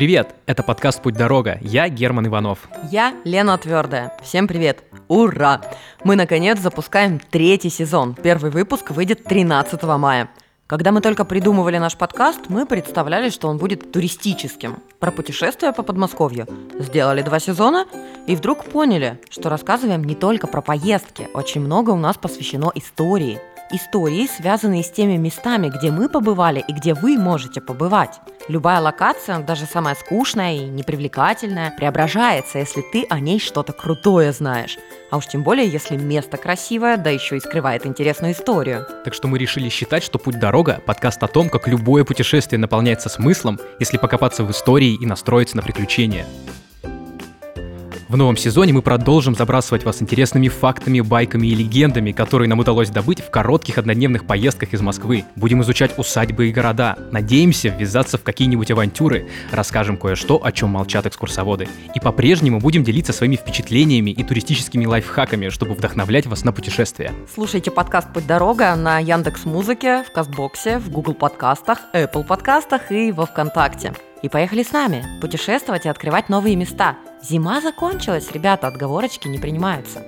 Привет! Это подкаст «Путь-дорога». Я Герман Иванов. Я Лена Твердая. Всем привет! Ура! Мы, наконец, запускаем третий сезон. Первый выпуск выйдет 13 мая. Когда мы только придумывали наш подкаст, мы представляли, что он будет туристическим. Про путешествия по Подмосковью. Сделали два сезона и вдруг поняли, что рассказываем не только про поездки. Очень много у нас посвящено истории. Истории, связанные с теми местами, где мы побывали и где вы можете побывать. Любая локация, даже самая скучная и непривлекательная, преображается, если ты о ней что-то крутое знаешь. А уж тем более, если место красивое, да еще и скрывает интересную историю. Так что мы решили считать, что «Путь-дорога» — подкаст о том, как любое путешествие наполняется смыслом, если покопаться в истории и настроиться на приключения. В новом сезоне мы продолжим забрасывать вас интересными фактами, байками и легендами, которые нам удалось добыть в коротких однодневных поездках из Москвы. Будем изучать усадьбы и города. Надеемся ввязаться в какие-нибудь авантюры. Расскажем кое-что, о чем молчат экскурсоводы. И по-прежнему будем делиться своими впечатлениями и туристическими лайфхаками, чтобы вдохновлять вас на путешествия. Слушайте подкаст «Путь дорога» на Яндекс Музыке, в Кастбоксе, в Google подкастах, Apple подкастах и во Вконтакте. И поехали с нами путешествовать и открывать новые места – Зима закончилась, ребята, отговорочки не принимаются.